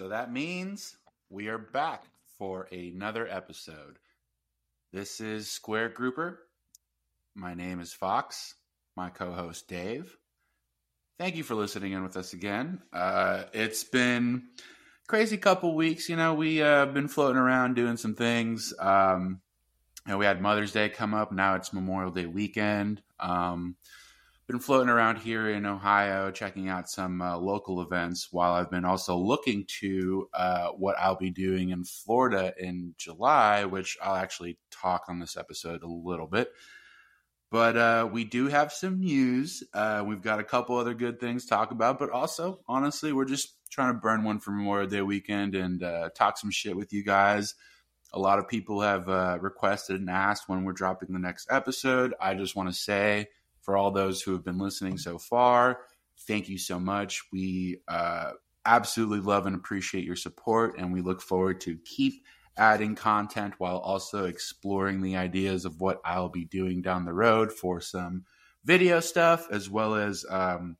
So that means we are back for another episode. This is Square Grouper. My name is Fox, my co host Dave. Thank you for listening in with us again. Uh, it's been crazy couple weeks. You know, we uh, been floating around doing some things. Um, you know, we had Mother's Day come up. Now it's Memorial Day weekend. Um, been floating around here in Ohio, checking out some uh, local events while I've been also looking to uh, what I'll be doing in Florida in July, which I'll actually talk on this episode a little bit. But uh, we do have some news. Uh, we've got a couple other good things to talk about, but also, honestly, we're just trying to burn one for Memorial Day weekend and uh, talk some shit with you guys. A lot of people have uh, requested and asked when we're dropping the next episode. I just want to say, for all those who have been listening so far. Thank you so much. We uh, absolutely love and appreciate your support, and we look forward to keep adding content while also exploring the ideas of what I'll be doing down the road for some video stuff, as well as um,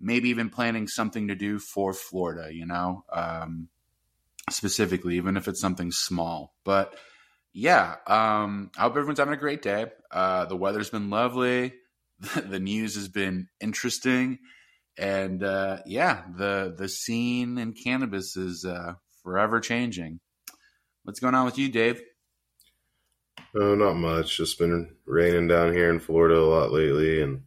maybe even planning something to do for Florida, you know, um, specifically, even if it's something small. But yeah, um, I hope everyone's having a great day. Uh, the weather's been lovely. the news has been interesting, and uh, yeah, the the scene in cannabis is uh, forever changing. What's going on with you, Dave? Oh, not much. Just been raining down here in Florida a lot lately, and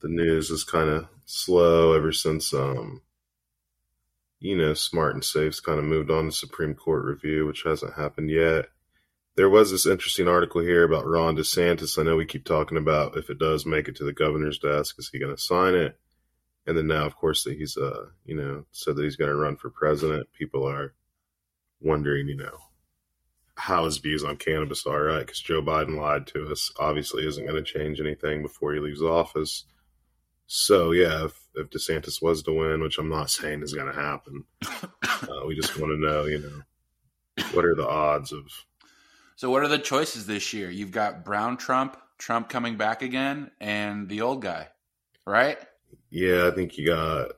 the news is kind of slow ever since, um, you know, Smart and Safe's kind of moved on to Supreme Court review, which hasn't happened yet there was this interesting article here about Ron DeSantis. I know we keep talking about if it does make it to the governor's desk, is he going to sign it? And then now, of course, that he's, uh, you know, said that he's going to run for president. People are wondering, you know, how his views on cannabis are, right? Because Joe Biden lied to us. Obviously, isn't going to change anything before he leaves office. So, yeah, if, if DeSantis was to win, which I'm not saying is going to happen, uh, we just want to know, you know, what are the odds of so, what are the choices this year? You've got Brown Trump, Trump coming back again, and the old guy, right? Yeah, I think you got.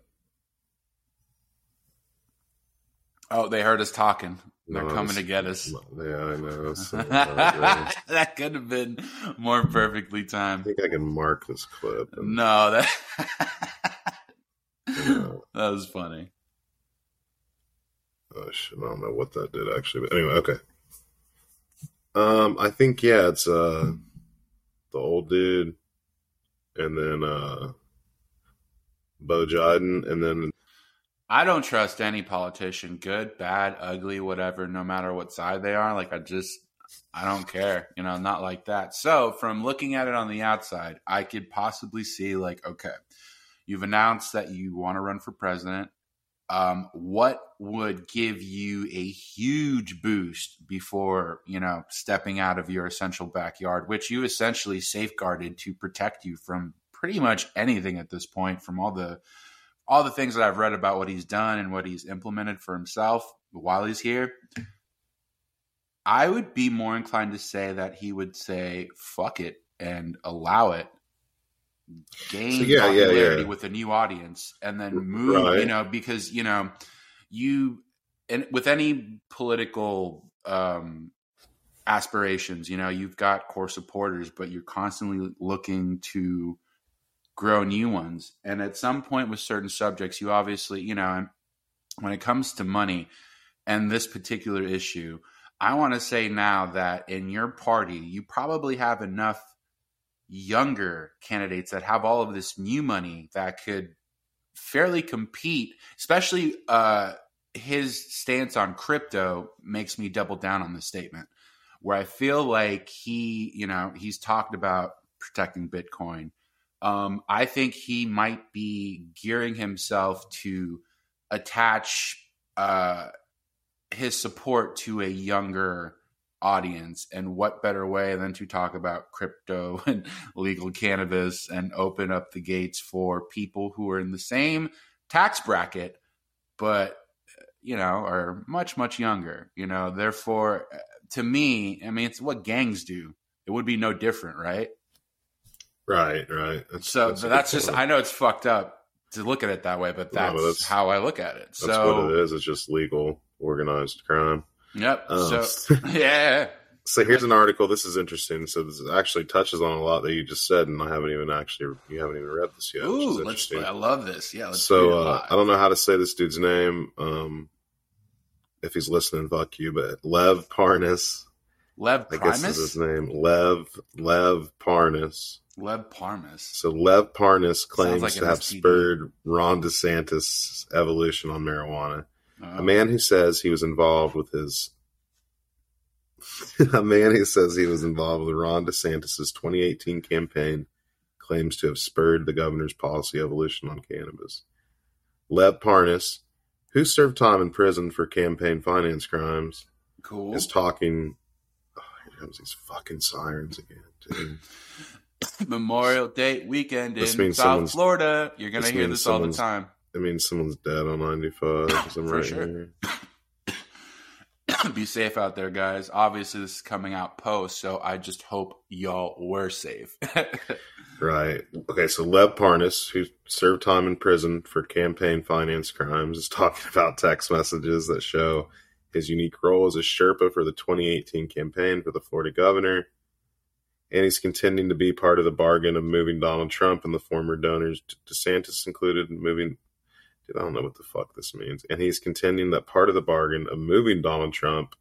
Oh, they heard us talking. They're no, coming to get us. Yeah, I know. that could have been more perfectly timed. I think I can mark this clip. And... No, that that was funny. Oh shit! I don't know what that did actually, but anyway, okay. Um, I think yeah, it's uh the old dude, and then uh Bo Jiden, and then I don't trust any politician, good, bad, ugly, whatever, no matter what side they are. Like I just I don't care, you know, not like that. So from looking at it on the outside, I could possibly see like, okay, you've announced that you want to run for president um, what would give you a huge boost before you know stepping out of your essential backyard which you essentially safeguarded to protect you from pretty much anything at this point from all the all the things that i've read about what he's done and what he's implemented for himself while he's here. I would be more inclined to say that he would say fuck it and allow it gain so, yeah, popularity yeah, yeah. with a new audience and then move right. you know because you know you and with any political um aspirations you know you've got core supporters but you're constantly looking to grow new ones and at some point with certain subjects you obviously you know when it comes to money and this particular issue i want to say now that in your party you probably have enough younger candidates that have all of this new money that could fairly compete, especially uh, his stance on crypto makes me double down on the statement where I feel like he, you know, he's talked about protecting Bitcoin. Um, I think he might be gearing himself to attach uh, his support to a younger audience and what better way than to talk about crypto and legal cannabis and open up the gates for people who are in the same tax bracket but you know are much much younger you know therefore uh, to me i mean it's what gangs do it would be no different right right right that's, so that's, that's just i know it's fucked up to look at it that way, but that's, but that's- how I look at it. That's so, what it is. It's just legal, organized crime. Yep. Um, so, yeah. So here's an article. This is interesting. So this actually touches on a lot that you just said, and I haven't even actually you haven't even read this yet. Ooh, let's. I love this. Yeah. Let's so uh. I don't know how to say this dude's name. Um, if he's listening, fuck you. But Lev Parnas, Lev I guess is his name. Lev Lev Parnas. Lev Parmus. So Lev Parnas claims like to have STD. spurred Ron DeSantis' evolution on marijuana. Oh. A man who says he was involved with his a man who says he was involved with Ron DeSantis' 2018 campaign claims to have spurred the governor's policy evolution on cannabis. Lev Parnas, who served time in prison for campaign finance crimes, cool. is talking. Oh, here comes these fucking sirens again. Dude. Memorial Day weekend in South Florida. You're gonna hear this all the time. That means someone's dead on 95 I'm right sure. here. Be safe out there, guys. Obviously, this is coming out post, so I just hope y'all were safe. Right. Okay, so Lev Parnas, who served time in prison for campaign finance crimes, is talking about text messages that show his unique role as a Sherpa for the 2018 campaign for the Florida governor. And he's contending to be part of the bargain of moving Donald Trump and the former donors, DeSantis included, moving. Dude, I don't know what the fuck this means. And he's contending that part of the bargain of moving Donald Trump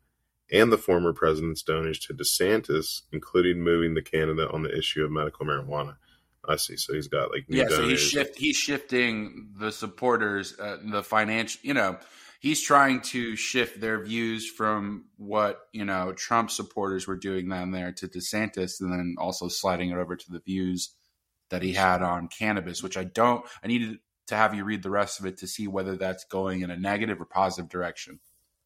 and the former president's donors to DeSantis, including moving the candidate on the issue of medical marijuana. I see. So he's got like new yeah, so he's shift he's shifting the supporters, uh, the financial. You know, he's trying to shift their views from what you know Trump supporters were doing down there to DeSantis, and then also sliding it over to the views that he had on cannabis, which I don't. I needed to have you read the rest of it to see whether that's going in a negative or positive direction.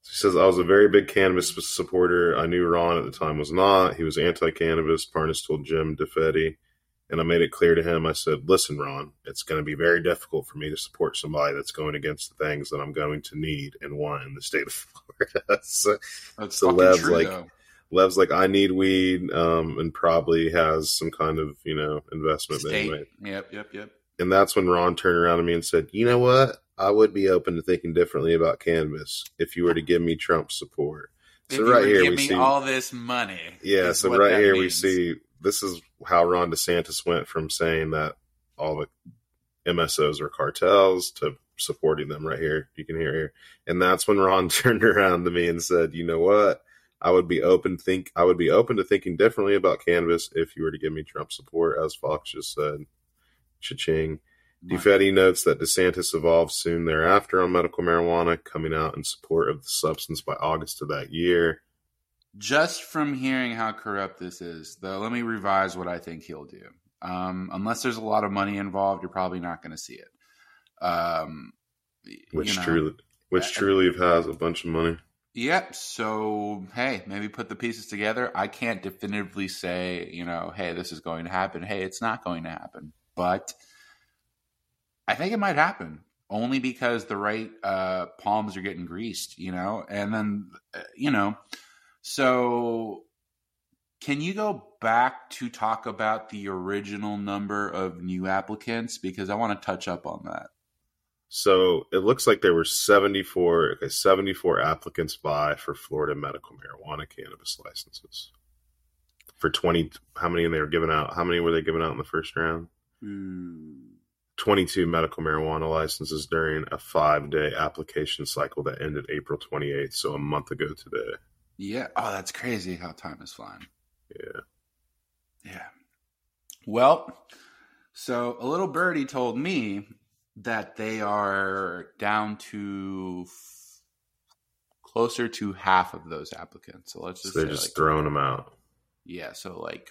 He says, I was a very big cannabis supporter. I knew Ron at the time was not. He was anti cannabis. Parnas told Jim DeFede. And I made it clear to him, I said, listen, Ron, it's going to be very difficult for me to support somebody that's going against the things that I'm going to need and want in the state of Florida. so That's So Lev's true, like- though. Lev's like, I need weed, um, and probably has some kind of, you know, investment State. made. Yep, yep, yep. And that's when Ron turned around to me and said, you know what? I would be open to thinking differently about cannabis if you were to give me Trump support. If So right here give we me see all this money. Yeah, so right here we see this is how Ron DeSantis went from saying that all the MSOs are cartels to supporting them right here. You can hear here. And that's when Ron turned around to me and said, "You know what? I would be open think I would be open to thinking differently about cannabis if you were to give me Trump support as Fox just said." Cha-ching. DeFede notes that DeSantis evolved soon thereafter on medical marijuana, coming out in support of the substance by August of that year. Just from hearing how corrupt this is, though, let me revise what I think he'll do. Um, unless there's a lot of money involved, you're probably not going to see it. Um, which you know, truly which uh, truly has a bunch of money. Yep. So, hey, maybe put the pieces together. I can't definitively say, you know, hey, this is going to happen. Hey, it's not going to happen. But I think it might happen only because the right uh, palms are getting greased, you know? And then, uh, you know, so can you go back to talk about the original number of new applicants? Because I want to touch up on that. So it looks like there were 74, okay, 74 applicants by for Florida medical marijuana cannabis licenses. For 20, how many they were given out? How many were they given out in the first round? Hmm. 22 medical marijuana licenses during a five day application cycle that ended April 28th, so a month ago today. Yeah. Oh, that's crazy how time is flying. Yeah. Yeah. Well, so a little birdie told me that they are down to f- closer to half of those applicants. So let's So just they're say just like, throwing them out. yeah, so like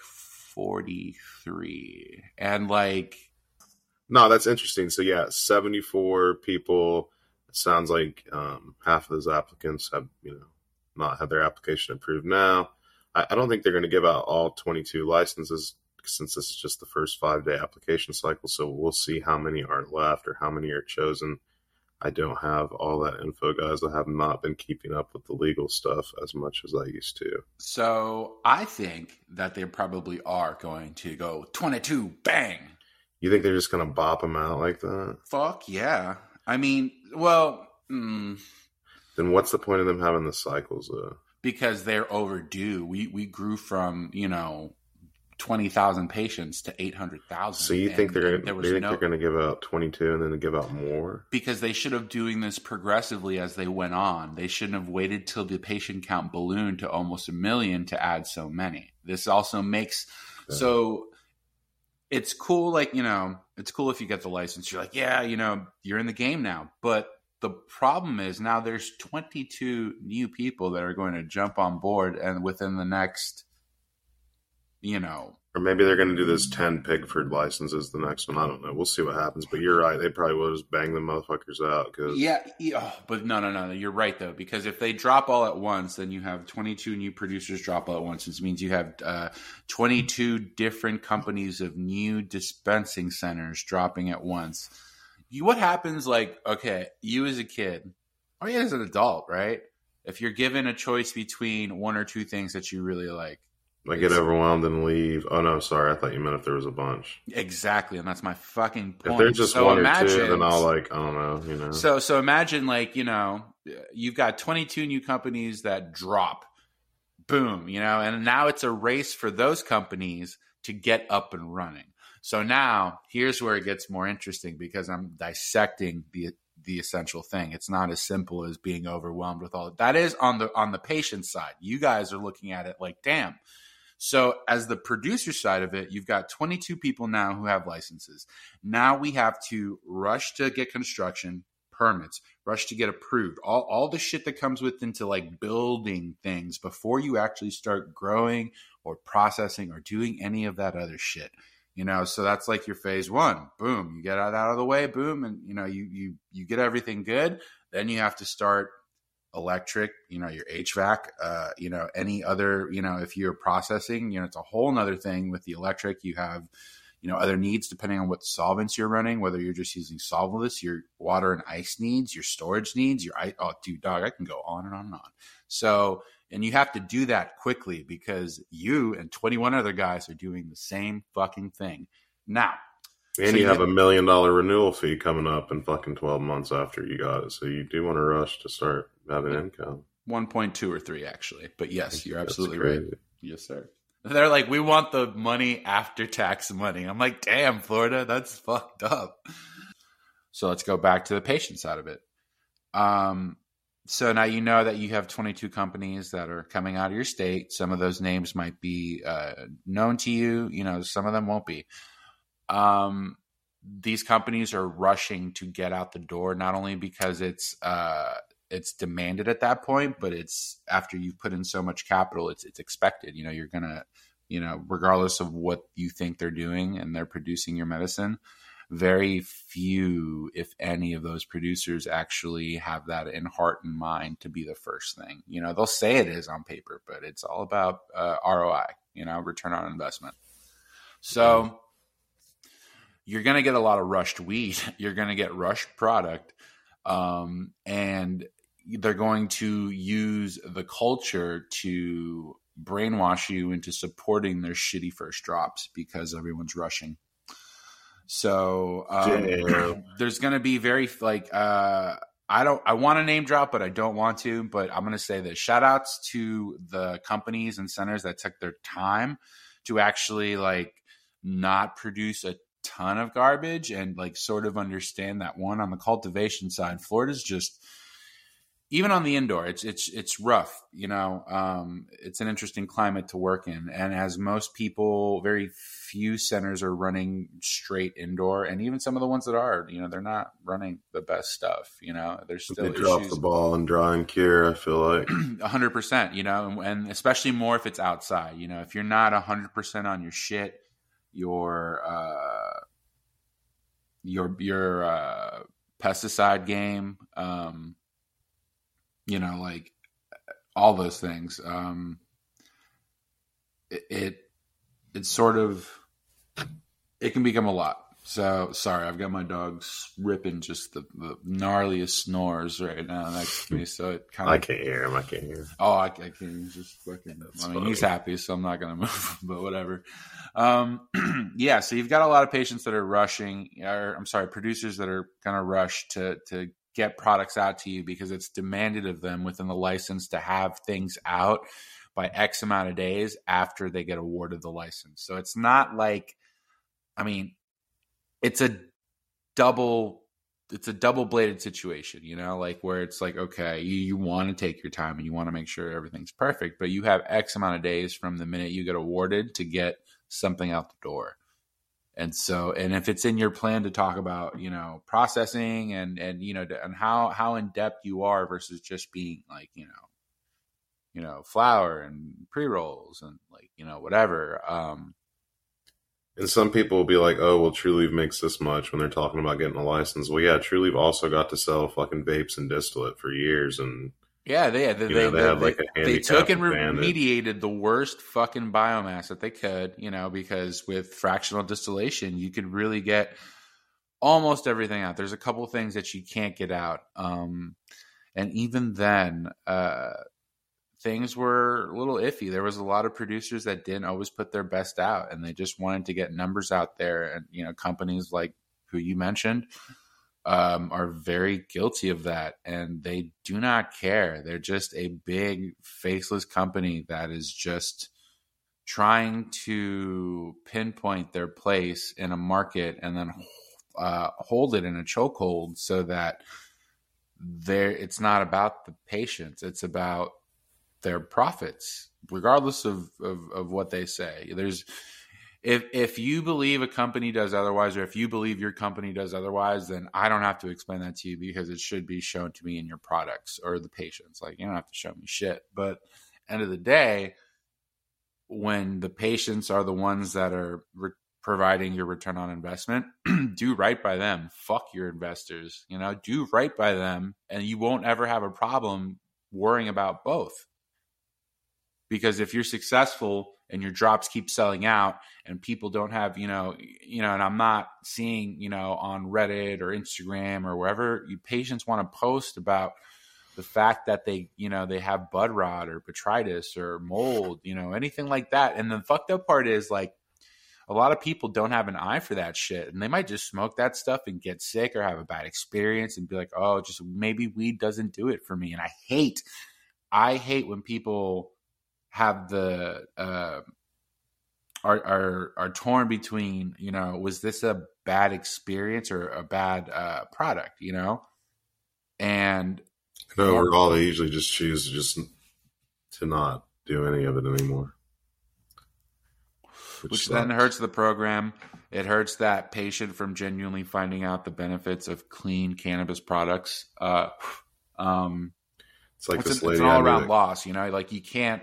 43. And like No, that's interesting. So yeah, 74 people. It sounds like um, half of those applicants have, you know, not had their application approved now. I, I don't think they're going to give out all 22 licenses since this is just the first five day application cycle. So we'll see how many are left or how many are chosen. I don't have all that info, guys. I have not been keeping up with the legal stuff as much as I used to. so I think that they probably are going to go 22 bang. You think they're just gonna bop them out like that? Fuck yeah. I mean, well, mm, Then what's the point of them having the cycles? Though? because they're overdue. We we grew from you know twenty thousand patients to eight hundred thousand. So you think they're gonna? There Do was you think no they're gonna give out twenty two and then give out more? because they should have doing this progressively as they went on. They shouldn't have waited till the patient count ballooned to almost a million to add so many. This also makes Yeah. so it's cool like, you know, it's cool if you get the license. You're like, yeah, you know, you're in the game now. But the problem is now there's 22 new people that are going to jump on board and within the next you know, Or maybe they're gonna do this ten Pigford licenses the next one. I don't know. We'll see what happens. But you're right. They probably will just bang the motherfuckers out because Yeah, yeah, oh, but no, no, no. You're right though, because if they drop all at once, then you have 22 new producers drop all at once. This means you have uh, 22 different companies of new dispensing centers dropping at once. You, what happens? Like, okay, you as a kid, or you as an adult, right? If you're given a choice between one or two things that you really like, I get overwhelmed and leave. Oh no, sorry. I thought you meant if there was a bunch. exactly, and that's my fucking point. If there's just So one or two, then I'll like I don't know. You know. So so imagine like, you know, you've got 22 new companies that drop. Boom, you know, and now it's a race for those companies to get up and running. So now here's where it gets more interesting because I'm dissecting the the essential thing. It's not as simple as being overwhelmed with all that is on the on the patient side. You guys are looking at it like, damn. So as the producer side of it, you've got 22 people now who have licenses. Now we have to rush to get construction permits, rush to get approved, all, all the shit that comes with into like building things before you actually start growing or processing or doing any of that other shit. You know, so that's like your phase one. Boom, you get out of the way, boom, and you know, you you you get everything good. Then you have to start electric, you know, your HVAC, uh, you know, any other, you know, if you're processing, you know, it's a whole nother thing with the electric. You have, you know, other needs depending on what solvents you're running, whether you're just using solventless, your water and ice needs, your storage needs, your ice. Oh, dude, dog, I can go on and on and on. So, and you have to do that quickly because you and 21 other guys are doing the same fucking thing. Now, and so you you have get- a million dollar renewal fee coming up in fucking twelve months after you got it. So you do want to rush to start having income. 1.2 or 3 actually. But yes, you're absolutely right. Yes, sir. They're like, we want the money after tax money. I'm like, damn, Florida, that's fucked up. So let's go back to the patient side of it. Um, so now you know that you have 22 companies that are coming out of your state. Some of those names might be uh, known to you. You know, some of them won't be. Um, these companies are rushing to get out the door, not only because it's uh, it's demanded at that point, but it's after you've put in so much capital, it's it's expected. You know, you're gonna, you know, regardless of what you think they're doing and they're producing your medicine, very few, if any, of those producers actually have that in heart and mind to be the first thing. You know, they'll say it is on paper, but it's all about uh, ROI. You know, return on investment. So you're going to get a lot of rushed weed. You're going to get rushed product. Um, and they're going to use the culture to brainwash you into supporting their shitty first drops because everyone's rushing. So um, there's going to be very like uh, I don't I want to name drop, but I don't want to. But I'm going to say this: shout outs to the companies and centers that took their time to actually like not produce a ton of garbage and like sort of understand that one on the cultivation side florida's just even on the indoor it's it's it's rough you know um, it's an interesting climate to work in and as most people very few centers are running straight indoor and even some of the ones that are you know they're not running the best stuff you know there's still They drop issues the ball and dry and cure. I feel like a hundred percent, you know, and, and especially more if it's outside. You know, if you're not a hundred percent on your shit, your uh, your your uh, pesticide game, um, you know, like all those things. Um, it, it it's sort of it can become a lot. So sorry, I've got my dogs ripping just the, the gnarliest snores right now next to me. So it kind of I can't hear him. I can't hear. Him. Oh, I, I can't. just fucking. That's I mean, funny. he's happy, so I'm not gonna move. But whatever. Um, yeah. So you've got a lot of patients that are rushing, or I'm sorry, producers that are gonna rush to to get products out to you because it's demanded of them within the license to have things out by X amount of days after they get awarded the license. So it's not like, I mean, it's a double it's a double bladed situation, you know, like where it's like, okay, you, you want to take your time and you want to make sure everything's perfect, but you have X amount of days from the minute you get awarded to get something out the door. And so, and if it's in your plan to talk about, you know, processing and, and, you know, and how, how in depth you are versus just being like, you know, you know, flour and pre rolls and like, you know, whatever. Um, And some people will be like, "Oh, well, Trulieve makes this much" when they're talking about getting a license. Well, yeah, Trulieve also got to sell fucking vapes and distillate for years, and Yeah, they they, You know, they they, had, like, a they took and remediated the worst fucking biomass that they could, you know, because with fractional distillation, you could really get almost everything out. There's a couple things that you can't get out, um, and even then, uh, things were a little iffy. There was a lot of producers that didn't always put their best out, and they just wanted to get numbers out there. And you know, companies like who you mentioned um, are very guilty of that, and they do not care. They're just a big faceless company that is just trying to pinpoint their place in a market and then uh, hold it in a chokehold so that there it's not about the patients it's about their profits regardless of, of, of what they say there's if if you believe a company does otherwise or if you believe your company does otherwise then i don't have to explain that to you because it should be shown to me in your products or the patients. Like you don't have to show me shit. But end of the day when the patients are the ones that are re- providing your return on investment do right by them. Fuck your investors you know? Do right by them and you won't ever have a problem worrying about both. Because if you're successful and your drops keep selling out and people don't have you know you know and i'm not seeing you know on reddit or instagram or wherever you patients want to post about the fact that they you know they have bud rot or botrytis or mold you know anything like that and the fucked up part is like a lot of people don't have an eye for that shit and they might just smoke that stuff and get sick or have a bad experience and be like oh just maybe weed doesn't do it for me and i hate i hate when people have the uh, are are are torn between you know was this a bad experience or a bad uh, product you know? And and overall, they usually just choose just to not do any of it anymore. which then hurts the program. It hurts that patient from genuinely finding out the benefits of clean cannabis products. Uh um It's like it's, this an, it's an all-around loss you know? Like you can't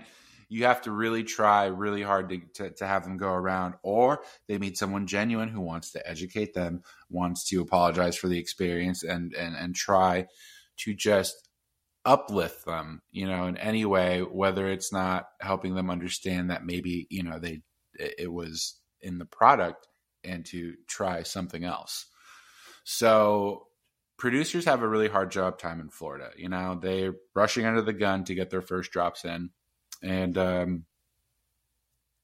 you have to really try really hard to, to, to have them go around or they meet someone genuine who wants to educate them wants to apologize for the experience and and and try to just uplift them you know in any way whether it's not helping them understand that maybe you know they it was in the product and to try something else so producers have a really hard job time in Florida. You know, they're rushing under the gun to get their first drops in. And um,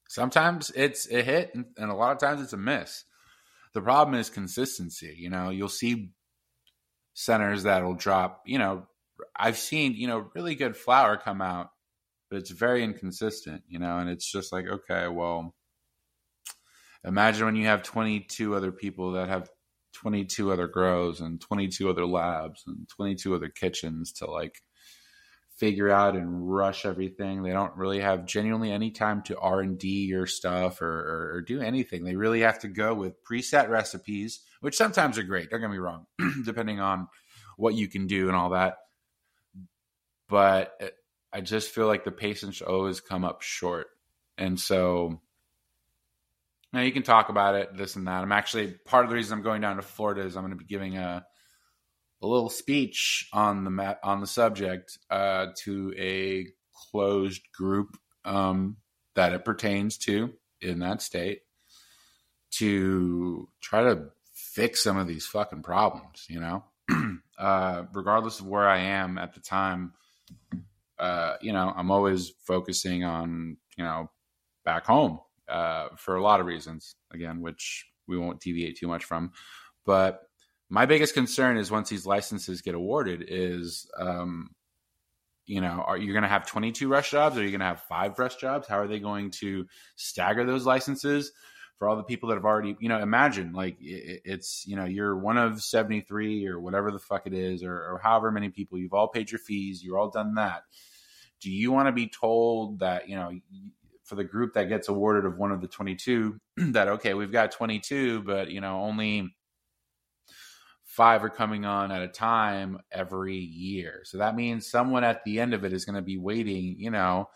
sometimes it's a hit, and, and a lot of times it's a miss. The problem is consistency. You know, you'll see centers that'll drop, you know, I've seen, you know, really good flour come out, but it's very inconsistent, you know, and it's just like, okay, well, imagine when you have 22 other people that have 22 other grows and 22 other labs and 22 other kitchens to like figure out and rush everything. They don't really have genuinely any time to r&d your stuff or, or, or do anything. They really have to go with preset recipes which sometimes are great. Don't get me wrong depending on what you can do and all that. But i just feel like the patients always come up short. And so now you can talk about it, this and that. I'm actually part of the reason I'm going down to Florida is I'm going to be giving a a little speech on the ma- on the subject uh, to a closed group um, that it pertains to in that state to try to fix some of these fucking problems, you know? uh, regardless of where I am at the time, uh, you know, I'm always focusing on, you know, back home uh, for a lot of reasons, again, which we won't deviate too much from. But my biggest concern is once these licenses get awarded, is, um, you know, are you going to have 22 rush jobs? Are you going to have five rush jobs? How are they going to stagger those licenses? for all the people that have already, you know, imagine like it's, you know, you're one of 73 or whatever the fuck it is, or, or however many people you've all paid your fees, you're all done that. Do you want to be told that, you know, for the group that gets awarded of one of the 22 that, okay, we've got 22, but, you know, only five are coming on at a time every year. So that means someone at the end of it is going to be waiting, you know,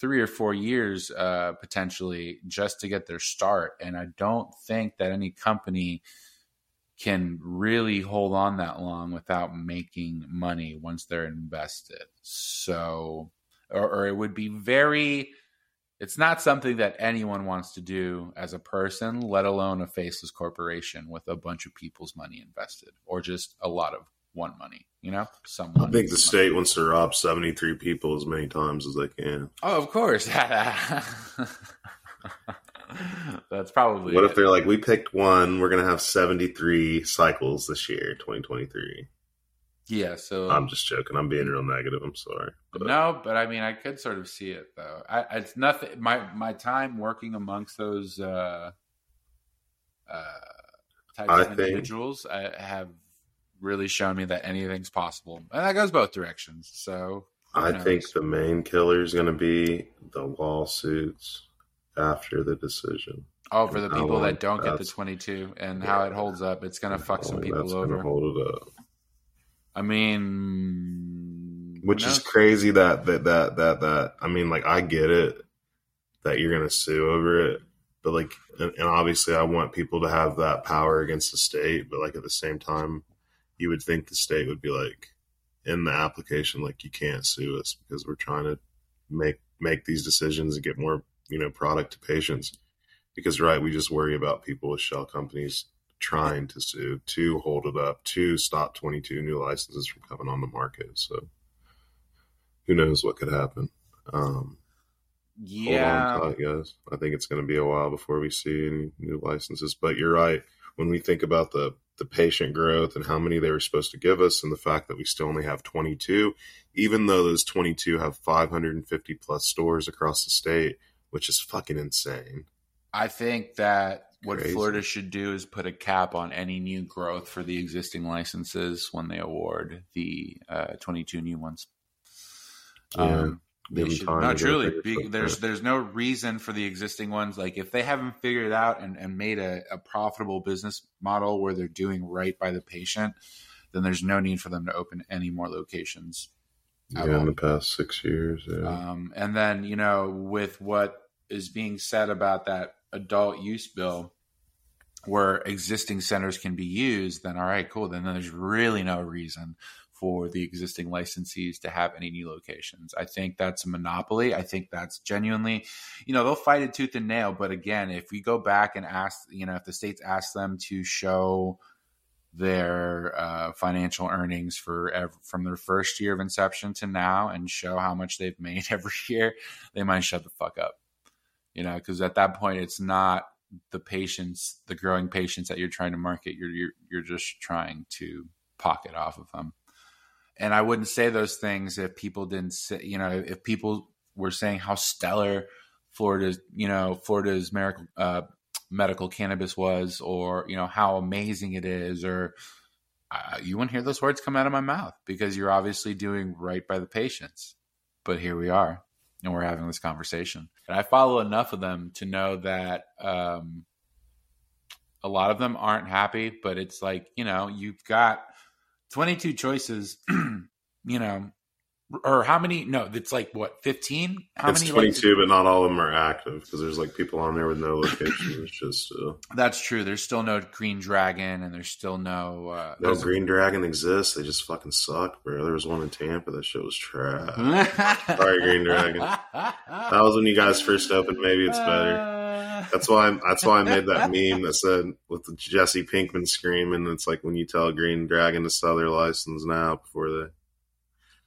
three or four years uh, potentially just to get their start. And I don't think that any company can really hold on that long without making money once they're invested. So, or, or it would be very, it's not something that anyone wants to do as a person, let alone a faceless corporation with a bunch of people's money invested or just a lot of want money. You know, someone. I think the state money. wants to rob seventy three people as many times as they can. Oh, of course. That's probably. What it. if they're like, we picked one, we're gonna have seventy three cycles this year, twenty twenty three. Yeah, so I'm just joking. I'm being real negative. I'm sorry. But. No, but I mean, I could sort of see it though. I, it's nothing. My my time working amongst those uh, uh, types I of individuals, I have really shown me that anything's possible, and that goes both directions. So I knows? think the main killer is going to be the lawsuits after the decision. Oh, for the people that don't get the 22 and yeah, how it holds up, it's going to fuck some people over. Hold it up. I mean, which is crazy that that that that that I mean, like I get it that you're going to sue over it, but like, and, and obviously, I want people to have that power against the state, but like at the same time, you would think the state would be like in the application like you can't sue us because we're trying to make make these decisions and get more you know product to patients. Because right we just worry about people with shell companies trying to sue to hold it up to stop 22 new licenses from coming on the market. So who knows what could happen? Um yeah hold on tight, guys. I think it's going to be a while before we see any new licenses but you're right. When we think about the the patient growth and how many they were supposed to give us, and the fact that we still only have 22, even though those 22 have 550 plus stores across the state, which is fucking insane. I think that what Crazy. Florida should do is put a cap on any new growth for the existing licenses when they award the uh, 22 new ones. Yeah. Um, they should, no, truly. Be, there's there's no reason for the existing ones. Like if they haven't figured out and, and made a, a profitable business model where they're doing right by the patient, then there's no need for them to open any more locations. Yeah, in the past six years. Yeah. Um, and then you know, with what is being said about that adult use bill, where existing centers can be used, then all right, cool. Then there's really no reason for the existing licensees to have any new locations. I think that's a monopoly. I think that's genuinely, you know, they'll fight it tooth and nail. But again, if we go back and ask, you know, if the states ask them to show their uh, financial earnings for ev- from their first year of inception to now and show how much they've made every year, they might shut the fuck up. You know, because at that point, it's not the patients, the growing patients that you're trying to market. You're you're, you're just trying to pocket off of them. And I wouldn't say those things if people didn't say, you know, if people were saying how stellar Florida's, you know, Florida's medical, uh, medical cannabis was, or, you know, how amazing it is, or uh, you wouldn't hear those words come out of my mouth because you're obviously doing right by the patients. But here we are, and we're having this conversation. And I follow enough of them to know that um, a lot of them aren't happy, but it's like, you know, you've got 22 choices, you know, or how many? No, it's like what, 15? How it's many? 22, but not all of them are active because there's like people on there with no location. It's just. Uh, That's true. There's still no Green Dragon and there's still no. Uh, no Green Dragon exists. They just fucking suck, bro. There was one in Tampa. That shit was trash. Sorry, Green Dragon. That was when you guys first opened. Maybe it's better. That's why I'm, that's why I made that meme that said with the Jesse Pinkman screaming. It's like when you tell Green Dragon to sell their license now before they.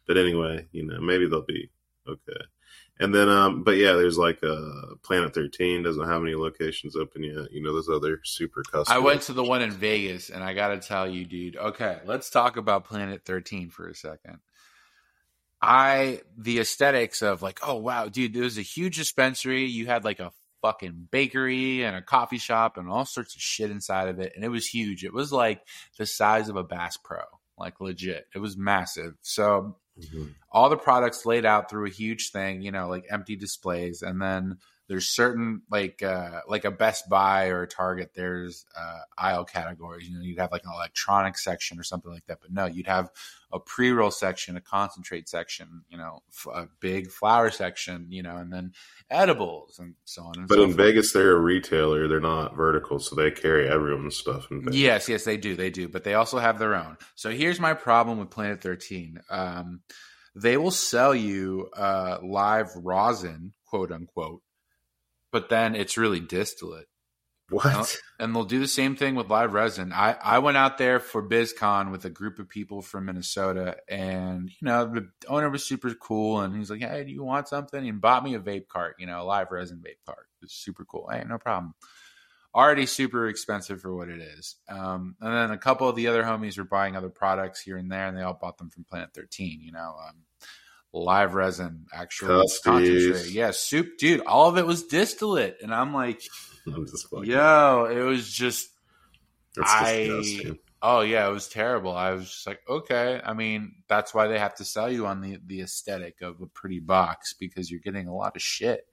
But anyway, you know, maybe they'll be okay. And then, um, but yeah, there's like uh, Planet 13 doesn't have any locations open yet. You know, those other super custom. I went to the one in Vegas, and I got to tell you, dude. Okay, let's talk about Planet 13 for a second. I the aesthetics of like, oh wow, dude, there was a huge dispensary. You had like a fucking bakery and a coffee shop and all sorts of shit inside of it, and it was huge. It was like the size of a Bass Pro, like legit. It was massive. So mm-hmm. all the products laid out through a huge thing, you know, like empty displays, and then there's certain like uh, like a Best Buy or a Target. There's uh, aisle categories. You know, you'd have like an electronics section or something like that. But no, you'd have a pre roll section, a concentrate section. You know, a big flower section. You know, and then edibles and so on. And but so in forth. Vegas, they're a retailer. They're not vertical, so they carry everyone's stuff. Yes, yes, they do. They do. But they also have their own. So here's my problem with Planet Thirteen. Um, they will sell you uh, live rosin, quote unquote but then it's really distillate. What? And they'll do the same thing with live resin. I, I went out there for BizCon with a group of people from Minnesota, and you know the owner was super cool, and he's like, "Hey, do you want something?" And bought me a vape cart, you know, a live resin vape cart. It's super cool. Hey, no problem. Already super expensive for what it is. Um, and then a couple of the other homies were buying other products here and there, and they all bought them from Planet Thirteen. You know, um, live resin, actual concentrate. Yeah, soup, dude. All of it was distillate, and I'm like, I'm yo, it was just. That's I. Disgusting. Oh yeah, it was terrible. I was just like, okay. I mean, that's why they have to sell you on the the aesthetic of a pretty box because you're getting a lot of shit.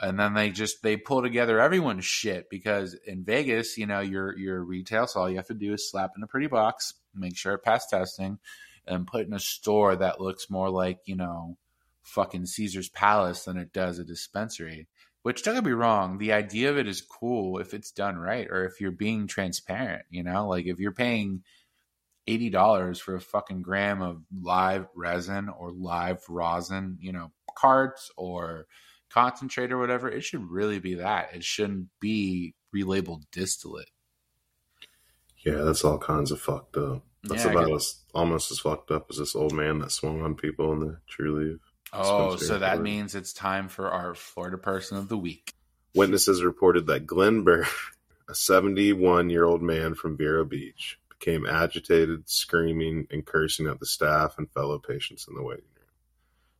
And then they just they pull together everyone's shit because in Vegas, you know, your your retail, so all you have to do is slap in a pretty box, make sure it passed testing, and put in a store that looks more like, you know, fucking Caesar's Palace than it does a dispensary. Which don't get me wrong, the idea of it is cool if it's done right or if you're being transparent, you know, like if you're paying eighty dollars for a fucking gram of live resin or live rosin, you know, carts or concentrate or whatever, it should really be that. It shouldn't be relabeled distillate. Yeah, that's all kinds of fucked up. That's yeah, about as almost as fucked up as this old man that swung on people in the Trulieve. Oh, so that means it's time for our Florida person of the week. Witnesses reported that Glenn Burr, a 71 year old man from Vero Beach, became agitated, screaming, and cursing at the staff and fellow patients in the waiting room.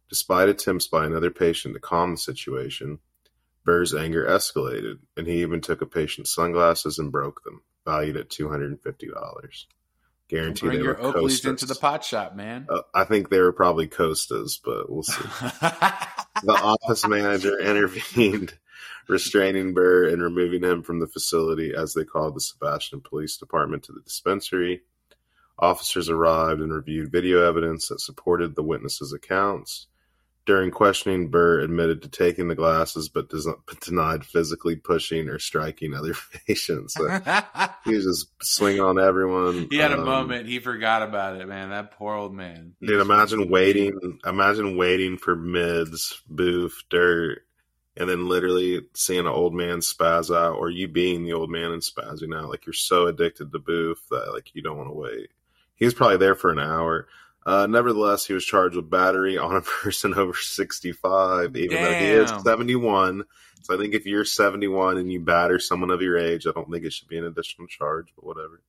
Despite attempts by another patient to calm the situation, Burr's anger escalated, and he even took a patient's sunglasses and broke them, valued at $250. Guarantee Bring your Oakleys into the pot shop, man. Uh, I think they were probably Costas, but we'll see. the office manager intervened, restraining Burr and removing him from the facility as they called the Sebastian Police Department to the dispensary. Officers arrived and reviewed video evidence that supported the witnesses' accounts. During questioning, Burr admitted to taking the glasses, but, but denied physically pushing or striking other patients. So he was just swinging on everyone. He had um, a moment. He forgot about it, man. That poor old man. He dude, imagine waiting. Imagine waiting for mids, boof, dirt, and then literally seeing an old man spaz out, or you being the old man and spazzing out. Like you're so addicted to boof that like you don't want to wait. He was probably there for an hour. Uh, nevertheless, he was charged with battery on a person over 65, even Damn. though he is 71. So I think if you're 71 and you batter someone of your age, I don't think it should be an additional charge, but whatever.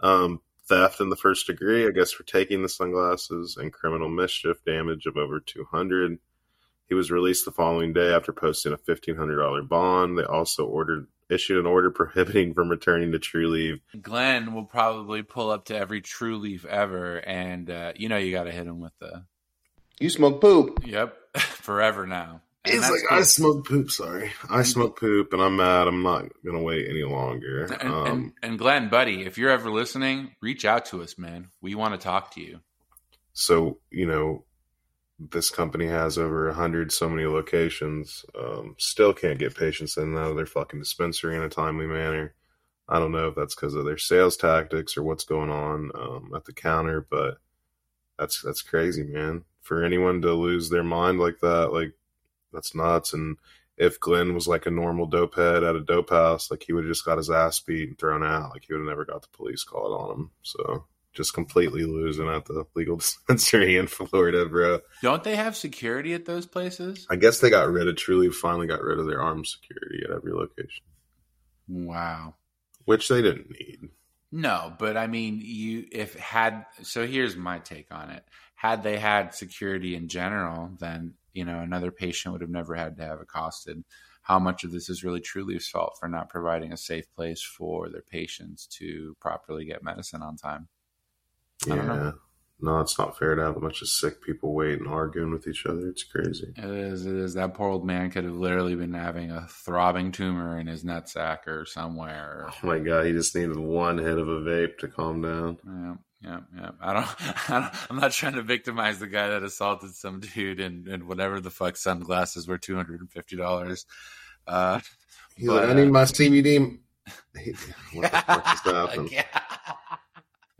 Um, theft in the first degree, I guess, for taking the sunglasses, and criminal mischief damage of over 200. He was released the following day after posting a $1,500 bond. They also ordered issued an order prohibiting from returning to Trulieve. Glenn will probably pull up to every Trulieve ever, and uh, you know you got to hit him with the. You smoke poop. Yep, forever now. And He's like, cool. I smoke poop. Sorry, I smoke poop, and I'm mad. I'm not gonna wait any longer. And, um, and, and Glenn, buddy, if you're ever listening, reach out to us, man. We want to talk to you. So you know, this company has over a hundred so many locations. Um, still can't get patients in and out of their fucking dispensary in a timely manner. I don't know if that's because of their sales tactics or what's going on um, at the counter, but that's that's crazy, man. For anyone to lose their mind like that, like that's nuts. And if Glenn was like a normal dope head at a dope house, like he would have just got his ass beat and thrown out. Like he would have never got the police called on him. So just completely losing at the legal dispensary in Florida, bro. Don't they have security at those places? I guess they got rid of Truly finally got rid of their armed security at every location. Wow. Which they didn't need. No, but I mean, you if had so here's my take on it. Had they had security in general, then you know another patient would have never had to have accosted. How much of this is really Trulieve's fault for not providing a safe place for their patients to properly get medicine on time? Yeah. No, it's not fair to have a bunch of sick people waiting, arguing with each other. It's crazy. It is. It is. That poor old man could have literally been having a throbbing tumor in his nutsack or somewhere. Oh my god, he just needed one hit of a vape to calm down. Yeah. Yeah, yeah. I don't, I don't. I'm not trying to victimize the guy that assaulted some dude and and whatever the fuck sunglasses were two hundred and fifty dollars. Uh, He's but, like, I need my CBD. what the fuck happened? Yeah.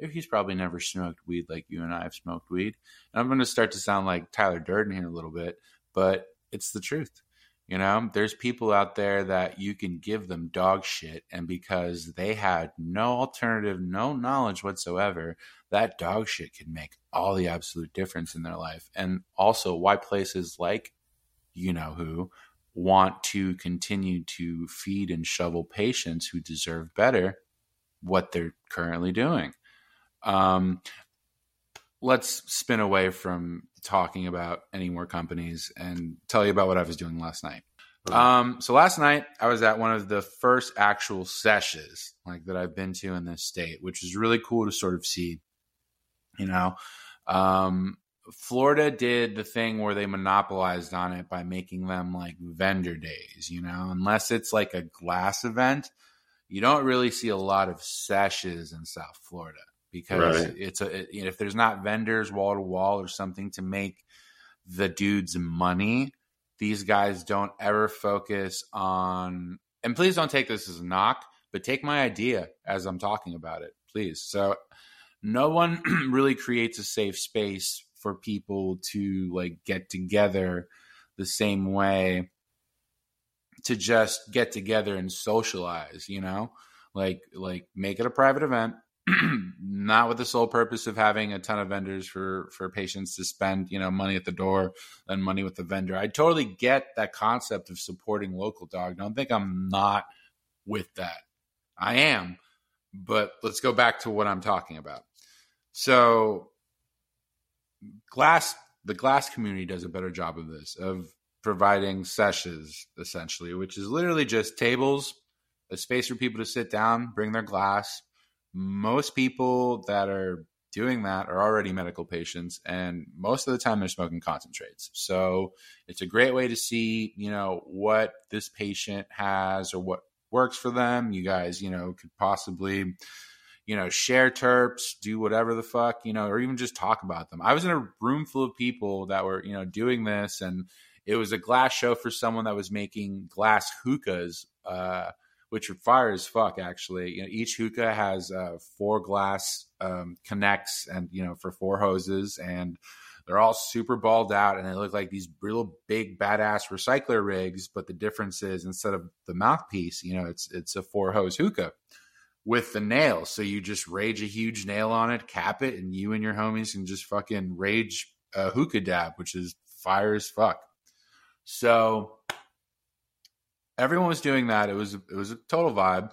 He's probably never smoked weed like you and I have smoked weed. And I'm going to start to sound like Tyler Durden here a little bit, but it's the truth. You know, there's people out there that you can give them dog shit, and because they had no alternative, no knowledge whatsoever, that dog shit can make all the absolute difference in their life. And also, why places like you know who want to continue to feed and shovel patients who deserve better what they're currently doing. Um, let's spin away from talking about any more companies and tell you about what I was doing last night. Um, so last night I was at one of the first actual sessions like that I've been to in this state, which is really cool to sort of see. You know, um, Florida did the thing where they monopolized on it by making them like vendor days. You know, unless it's like a glass event, you don't really see a lot of sessions in South Florida because right. it's a you know, if there's not vendors wall to wall or something to make the dudes money, these guys don't ever focus on. And please don't take this as a knock, but take my idea as I'm talking about it, please. So no one really creates a safe space for people to like get together the same way to just get together and socialize, you know? Like like make it a private event, not with the sole purpose of having a ton of vendors for for patients to spend you know money at the door and money with the vendor. I totally get that concept of supporting local dog. Don't think i'm not with that. I am but let's go back to what i'm talking about. So glass the glass community does a better job of this of providing sessions essentially which is literally just tables a space for people to sit down bring their glass most people that are doing that are already medical patients and most of the time they're smoking concentrates. So it's a great way to see you know what this patient has or what works for them. You guys you know could possibly you know share terps do whatever the fuck you know or even just talk about them. I was in a room full of people that were you know doing this and it was a glass show for someone that was making glass hookahs uh which are fire as fuck. Actually, you know, each hookah has uh, four glass um, connects, and you know, for four hoses, and they're all super balled out, and they look like these real big badass recycler rigs. But the difference is instead of the mouthpiece, you know, it's it's a four hose hookah with the nail. So you just rage a huge nail on it, cap it, and you and your homies can just fucking rage a hookah dab, which is fire as fuck. So everyone was doing that. It was it was a total vibe.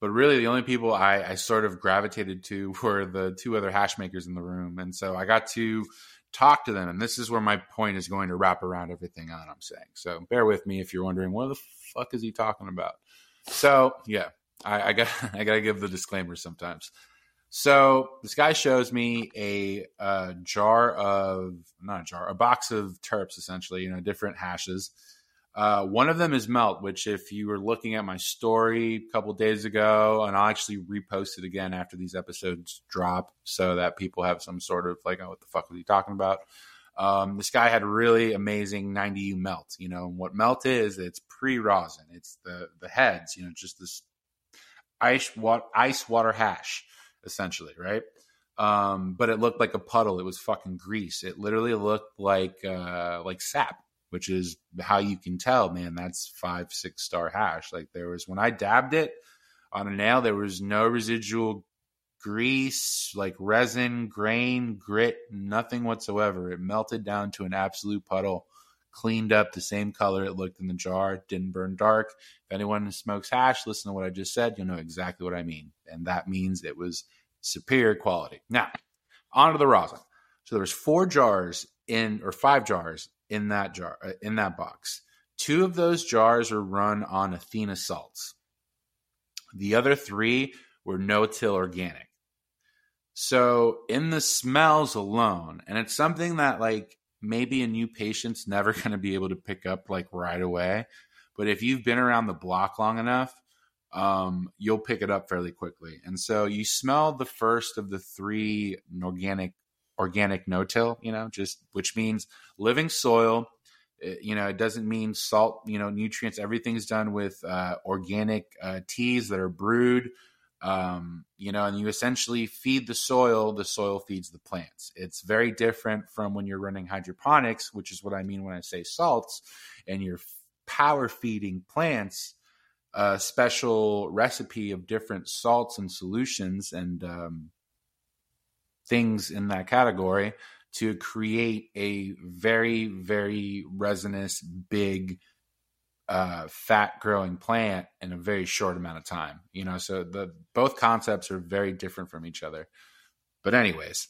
But really, the only people I, I sort of gravitated to were the two other hash makers in the room, and so I got to talk to them. And this is where my point is going to wrap around everything on I'm saying. So bear with me if you're wondering what the fuck is he talking about. So yeah, I, I got I got to give the disclaimer sometimes. So this guy shows me a, a jar of not a jar, a box of terps, essentially, you know, different hashes uh, one of them is Melt, which if you were looking at my story a couple days ago, and I'll actually repost it again after these episodes drop, so that people have some sort of like, oh, what the fuck was he talking about? Um, this guy had really amazing 90U melt. You know what melt is? It's pre rosin. It's the the heads. You know, just this ice water ice water hash, essentially, right? Um, but it looked like a puddle. It was fucking grease. It literally looked like uh, like sap which is how you can tell, man, that's five, six star hash. Like there was when I dabbed it on a nail, there was no residual grease, like resin, grain, grit, nothing whatsoever. It melted down to an absolute puddle, cleaned up the same color it looked in the jar, didn't burn dark. If anyone smokes hash, listen to what I just said, you'll know exactly what I mean. And that means it was superior quality. Now, on to the rosin. So there was four jars in or five jars in that jar uh, in that box. Two of those jars are run on Athena salts. The other three were no-till organic. So in the smells alone, and it's something that like maybe a new patient's never going to be able to pick up like right away, but if you've been around the block long enough, um, you'll pick it up fairly quickly. And so you smell the first of the three organic organic no-till, you know, just which means living soil. You know, it doesn't mean salt, you know, nutrients. Everything's done with uh, organic uh, teas that are brewed um, you know, and you essentially feed the soil, the soil feeds the plants. It's very different from when you're running hydroponics, which is what I mean when I say salts, and you're power feeding plants a special recipe of different salts and solutions and um, things in that category to create a very, very resinous, big, uh, fat growing plant in a very short amount of time. You know, so the both concepts are very different from each other. But anyways,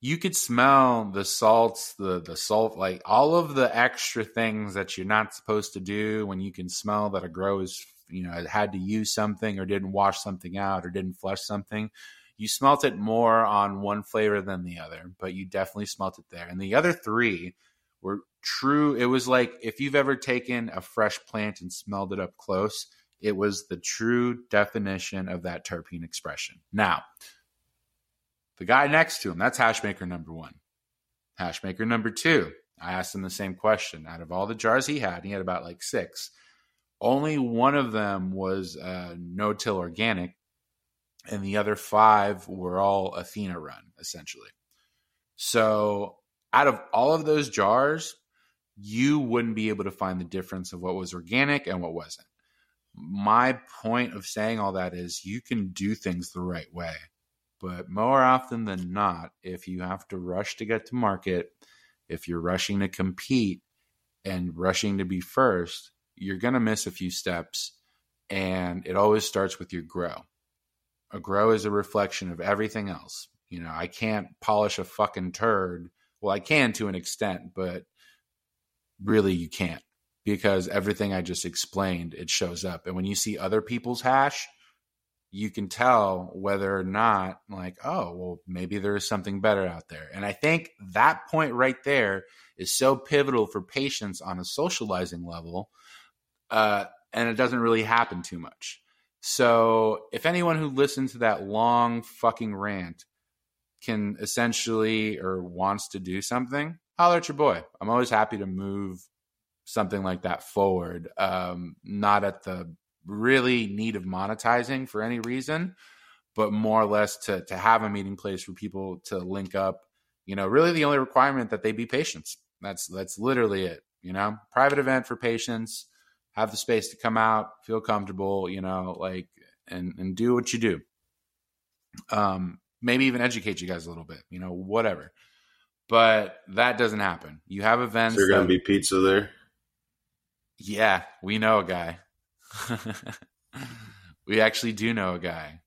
you could smell the salts, the the salt, like all of the extra things that you're not supposed to do when you can smell that a grow is, you know, had to use something or didn't wash something out or didn't flush something. You smelt it more on one flavor than the other, but you definitely smelt it there. And the other three were true. It was like if you've ever taken a fresh plant and smelled it up close, it was the true definition of that terpene expression. Now, the guy next to him, that's hashmaker number one. Hashmaker number two, I asked him the same question. Out of all the jars he had, he had about like six. Only one of them was uh, no till organic, and the other five were all Athena run, essentially. So out of all of those jars, you wouldn't be able to find the difference of what was organic and what wasn't. My point of saying all that is you can do things the right way. But more often than not, if you have to rush to get to market, if you're rushing to compete and rushing to be first, you're going to miss a few steps. And it always starts with your grow. A grow is a reflection of everything else. You know, I can't polish a fucking turd well, I can to an extent, but really you can't because everything I just explained, it shows up. And when you see other people's hash, you can tell whether or not, like, oh, well, maybe there is something better out there. And I think that point right there is so pivotal for patients on a socializing level. Uh, and it doesn't really happen too much. So if anyone who listens to that long fucking rant can essentially or wants to do something, holler at your boy. I'm always happy to move something like that forward. Um, not at the really need of monetizing for any reason, but more or less to to have a meeting place for people to link up. You know, really the only requirement that they be patients. That's that's literally it. You know, private event for patients. Have the space to come out, feel comfortable. You know, like and and do what you do. Um, maybe even educate you guys a little bit, you know, whatever. But that doesn't happen. You have events. Is there going to be pizza there? Yeah, we know a guy. we actually do know a guy.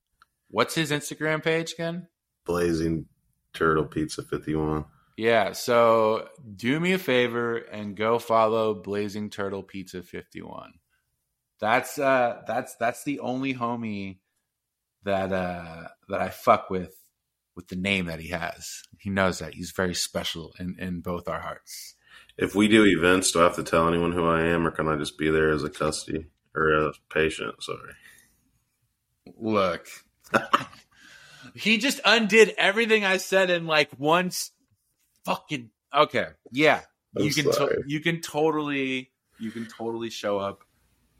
What's his Instagram page again? Blazing Turtle Pizza 51. Yeah, so do me a favor and go follow Blazing Turtle Pizza 51. That's uh that's that's the only homie that uh that I fuck with with the name that he has. He knows that he's very special in, in both our hearts. If we do events, do I have to tell anyone who I am, or can I just be there as a custody or a patient? Sorry. Look, he just undid everything I said in like once. Fucking okay, yeah. I'm you can to- you can totally you can totally show up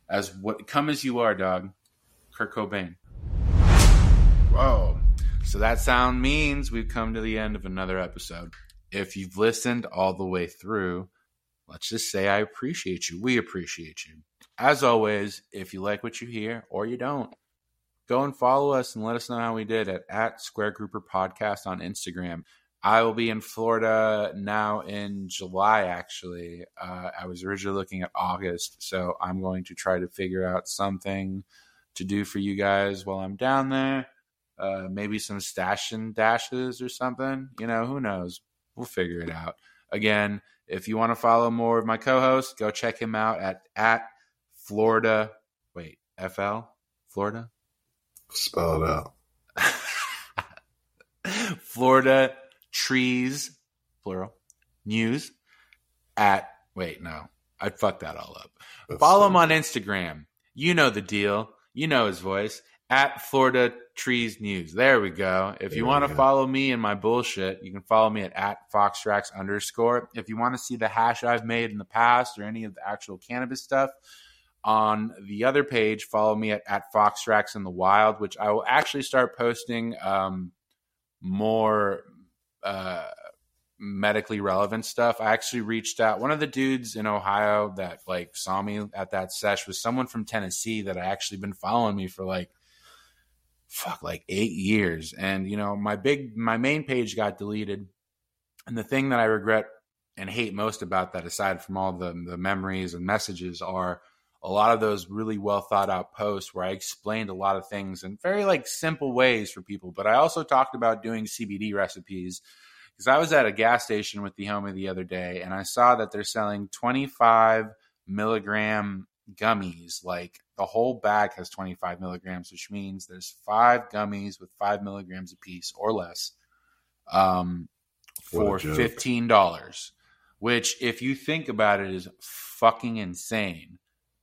as what come as you are, dog. Kurt Cobain. Whoa. So that sound means we've come to the end of another episode. If you've listened all the way through, let's just say I appreciate you. We appreciate you. As always, if you like what you hear or you don't, go and follow us and let us know how we did at, at Square Grouper Podcast on Instagram. I will be in Florida now in July, actually. Uh, I was originally looking at August, so I'm going to try to figure out something to do for you guys while I'm down there. Uh, maybe some stash and dashes or something. You know, who knows? We'll figure it out. Again, if you want to follow more of my co-host, go check him out at at Florida. Wait, FL Florida. Spell it out. Florida trees, plural, news at, wait, no, I fucked that all up. That's Follow him on Instagram. You know the deal. You know his voice at Florida Trees News. There we go. If you want to follow me and my bullshit, you can follow me at, at Foxtrax underscore. If you want to see the hash I've made in the past or any of the actual cannabis stuff, on the other page, follow me at, at Foxtrax in the Wild, which I will actually start posting um, more uh, medically relevant stuff. I actually reached out. One of the dudes in Ohio that like saw me at that sesh was someone from Tennessee that I actually been following me for like fuck like eight years. And you know, my big my main page got deleted. And the thing that I regret and hate most about that, aside from all the the memories and messages, are a lot of those really well thought out posts where I explained a lot of things in very like simple ways for people. But I also talked about doing CBD recipes because I was at a gas station with the homie the other day and I saw that they're selling 25 milligram gummies. Like the whole bag has 25 milligrams, which means there's five gummies with five milligrams apiece or less um, for $15. Which, if you think about it, is fucking insane.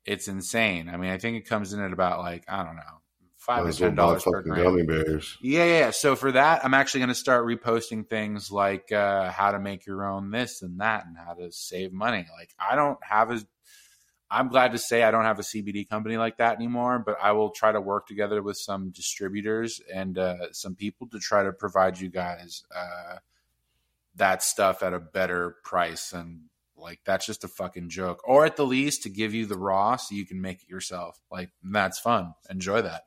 It's insane. I mean, I think it comes in at about like, I don't know, five Might to as well ten dollars per gram. gummy bears. Yeah, yeah. yeah. So for that, I'm actually going to start reposting things like uh, how to make your own this and that, and how to save money. Like I don't have a. I'm glad to say I don't have a CBD company like that anymore, but I will try to work together with some distributors and uh, some people to try to provide you guys uh, that stuff at a better price. And like that's just a fucking joke, or at the least to give you the raw so you can make it yourself. Like that's fun. Enjoy that.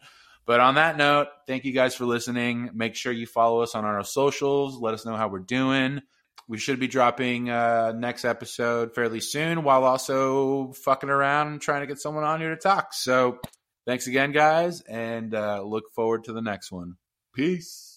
But on that note, thank you guys for listening. Make sure you follow us on our socials. Let us know how we're doing. We should be dropping uh, next episode fairly soon, while also fucking around trying to get someone on here to talk. So, thanks again, guys, and uh, look forward to the next one. Peace.